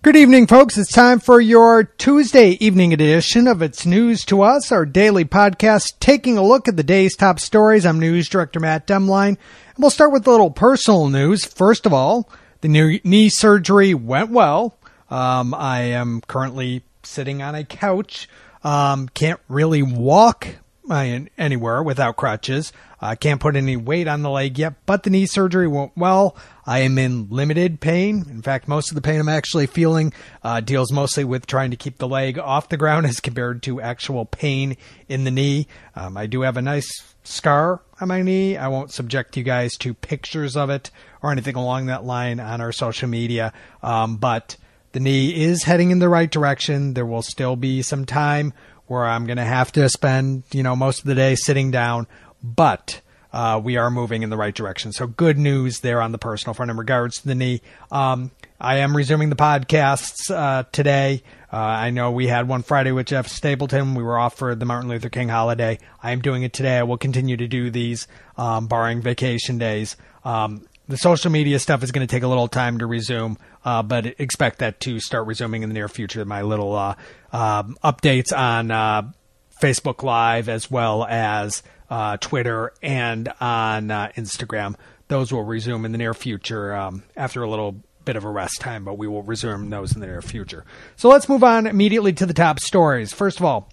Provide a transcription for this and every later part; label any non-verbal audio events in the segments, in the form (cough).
Good evening, folks. It's time for your Tuesday evening edition of It's News to Us, our daily podcast, taking a look at the day's top stories. I'm News Director Matt Demlein. And we'll start with a little personal news. First of all, the knee surgery went well. Um, I am currently sitting on a couch. Um, can't really walk anywhere without crutches. I can't put any weight on the leg yet, but the knee surgery went well. I am in limited pain. In fact, most of the pain I'm actually feeling uh, deals mostly with trying to keep the leg off the ground (laughs) as compared to actual pain in the knee. Um, I do have a nice scar on my knee. I won't subject you guys to pictures of it or anything along that line on our social media, um, but the knee is heading in the right direction. There will still be some time where I'm going to have to spend, you know, most of the day sitting down but uh, we are moving in the right direction. So good news there on the personal front in regards to the knee. Um, I am resuming the podcasts uh, today. Uh, I know we had one Friday with Jeff Stapleton. We were off for the Martin Luther King holiday. I am doing it today. I will continue to do these, um, barring vacation days. Um, the social media stuff is going to take a little time to resume, uh, but expect that to start resuming in the near future. My little uh, um, updates on uh, Facebook Live as well as uh, Twitter, and on uh, Instagram. Those will resume in the near future um, after a little bit of a rest time, but we will resume those in the near future. So let's move on immediately to the top stories. First of all,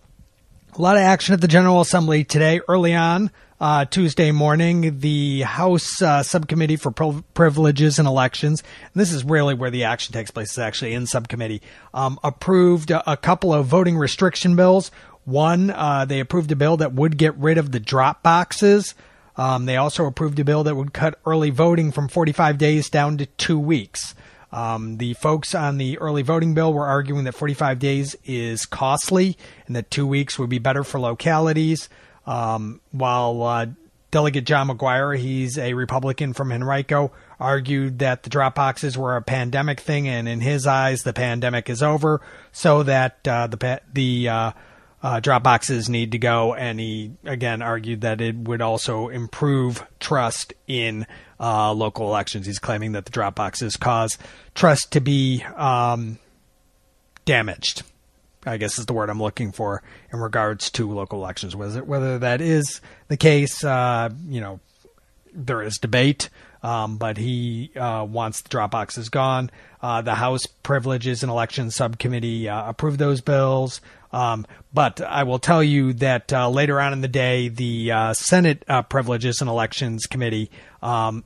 a lot of action at the General Assembly today. Early on, uh, Tuesday morning, the House uh, Subcommittee for Privileges and Elections, and this is really where the action takes place, is actually in subcommittee, um, approved a, a couple of voting restriction bills. One, uh, they approved a bill that would get rid of the drop boxes. Um, they also approved a bill that would cut early voting from 45 days down to two weeks. Um, the folks on the early voting bill were arguing that 45 days is costly and that two weeks would be better for localities. Um, while uh, Delegate John McGuire, he's a Republican from Henrico, argued that the drop boxes were a pandemic thing, and in his eyes, the pandemic is over, so that uh, the the uh, uh, drop boxes need to go, and he again argued that it would also improve trust in uh, local elections. He's claiming that the drop boxes cause trust to be um, damaged. I guess is the word I'm looking for in regards to local elections. Whether whether that is the case, uh, you know, there is debate. Um, but he uh, wants the drop boxes gone. Uh, the House Privileges and Elections Subcommittee uh, approved those bills. Um, but I will tell you that uh, later on in the day, the uh, Senate Privileges and Elections Committee um,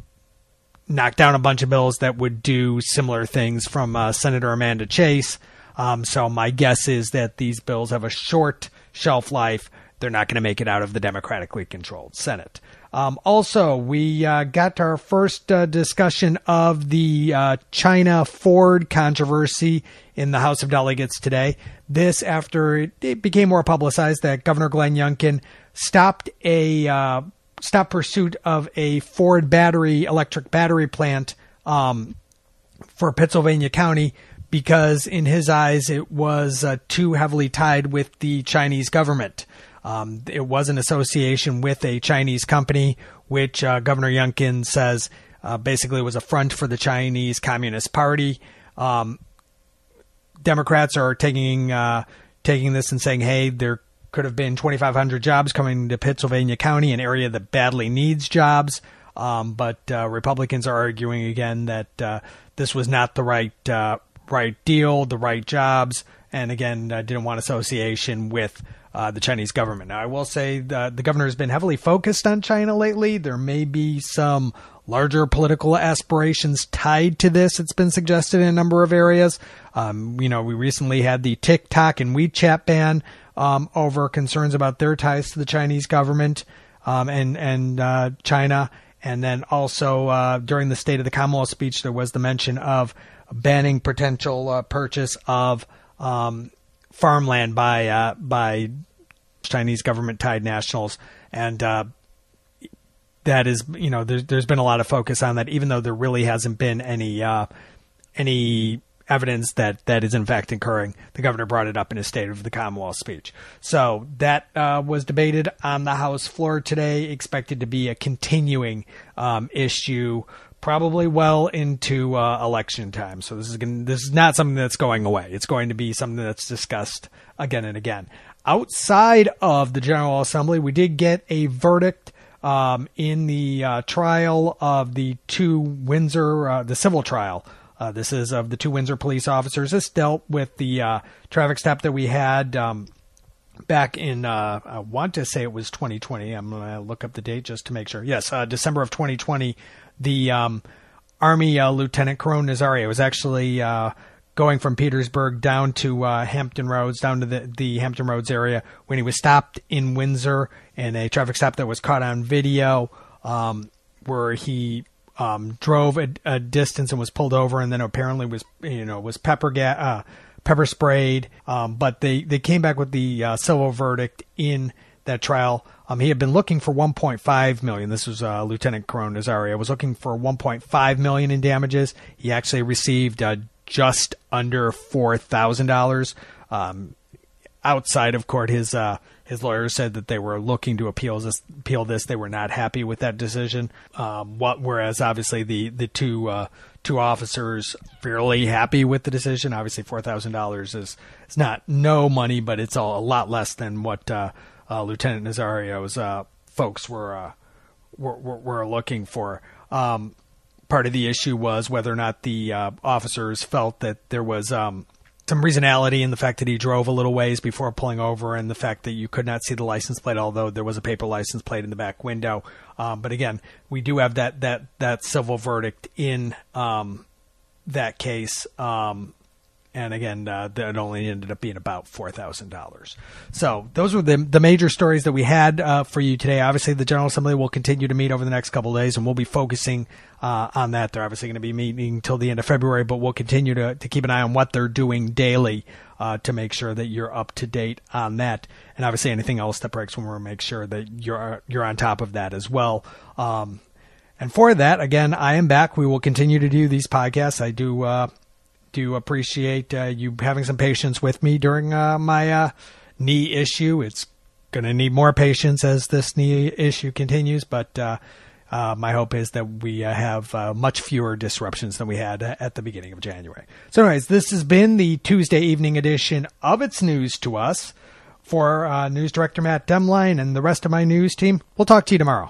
knocked down a bunch of bills that would do similar things from Senator Amanda Chase. Um, so my guess is that these bills have a short shelf life. They're not going to make it out of the democratically controlled Senate. Um, also, we uh, got our first uh, discussion of the uh, China Ford controversy in the House of Delegates today. This after it, it became more publicized that Governor Glenn Youngkin stopped a uh, stopped pursuit of a Ford battery electric battery plant um, for Pittsylvania County because, in his eyes, it was uh, too heavily tied with the Chinese government. Um, it was an association with a Chinese company, which uh, Governor Youngkin says uh, basically was a front for the Chinese Communist Party. Um, Democrats are taking uh, taking this and saying, "Hey, there could have been 2,500 jobs coming to Pittsylvania County, an area that badly needs jobs." Um, but uh, Republicans are arguing again that uh, this was not the right right deal, the right jobs, and again didn't want association with uh, the Chinese government. Now, I will say the, the governor has been heavily focused on China lately. There may be some larger political aspirations tied to this. It's been suggested in a number of areas. Um, you know, we recently had the TikTok and WeChat ban um, over concerns about their ties to the Chinese government um, and and uh, China. And then also uh, during the State of the Commonwealth speech, there was the mention of banning potential uh, purchase of um, farmland by uh, by Chinese government tied nationals, and uh, that is you know there's there's been a lot of focus on that, even though there really hasn't been any uh, any evidence that that is in fact occurring. The governor brought it up in his State of the Commonwealth speech. So that uh, was debated on the House floor today, expected to be a continuing um, issue. Probably well into uh, election time, so this is gonna, this is not something that's going away. It's going to be something that's discussed again and again. Outside of the General Assembly, we did get a verdict um, in the uh, trial of the two Windsor, uh, the civil trial uh, this is of the two Windsor police officers. This dealt with the uh, traffic stop that we had um, back in, uh, I want to say it was 2020. I'm going to look up the date just to make sure. Yes, uh, December of 2020. The um, Army uh, Lieutenant Caron Nazario was actually uh, going from Petersburg down to Hampton Roads, down to the, the Hampton Roads area when he was stopped in Windsor in a traffic stop that was caught on video. Um, where he um, drove a, a, distance and was pulled over, and then apparently was you know was pepper ga- uh, pepper sprayed. Um, but they they came back with the uh, civil verdict in that trial. Um, he had been looking for 1.5 million. This was uh, Lieutenant Caron Nazario was looking for 1.5 million in damages. He actually received uh, just under four thousand dollars. Um, outside of court, his uh, his lawyers said that they were looking to appeal this. Appeal this. They were not happy with that decision. Um, what, whereas obviously the the two uh, two officers fairly happy with the decision. Obviously, four thousand dollars is is not no money, but it's all, a lot less than what uh, uh, Lieutenant Nazario's uh, folks were, uh, were, were were looking for. Um, part of the issue was whether or not the officers felt that there was um, some reasonality in the fact that he drove a little ways before pulling over, and the fact that you could not see the license plate, although there was a paper license plate in the back window. Um, but again, we do have that that that civil verdict in um, that case. Um, and again, uh, that only ended up being about four thousand dollars. So those were the the major stories that we had uh, for you today. Obviously, the General Assembly will continue to meet over the next couple days, and we'll be focusing uh, on that. They're obviously going to be meeting until the end of February, but we'll continue to to keep an eye on what they're doing daily uh, to make sure that you're up to date on that. And obviously, anything else that breaks, we'll make sure that you're you're on top of that as well. Um, and for that, again, I am back. We will continue to do these podcasts. I do uh, do appreciate uh, you having some patience with me during uh, my uh, knee issue. It's going to need more patience as this knee issue continues, but uh, uh, my hope is that we uh, have much fewer disruptions than we had at the beginning of January. So, anyways, this has been the Tuesday evening edition of It's News to Us. For News Director Matt Demlein and the rest of my news team, we'll talk to you tomorrow.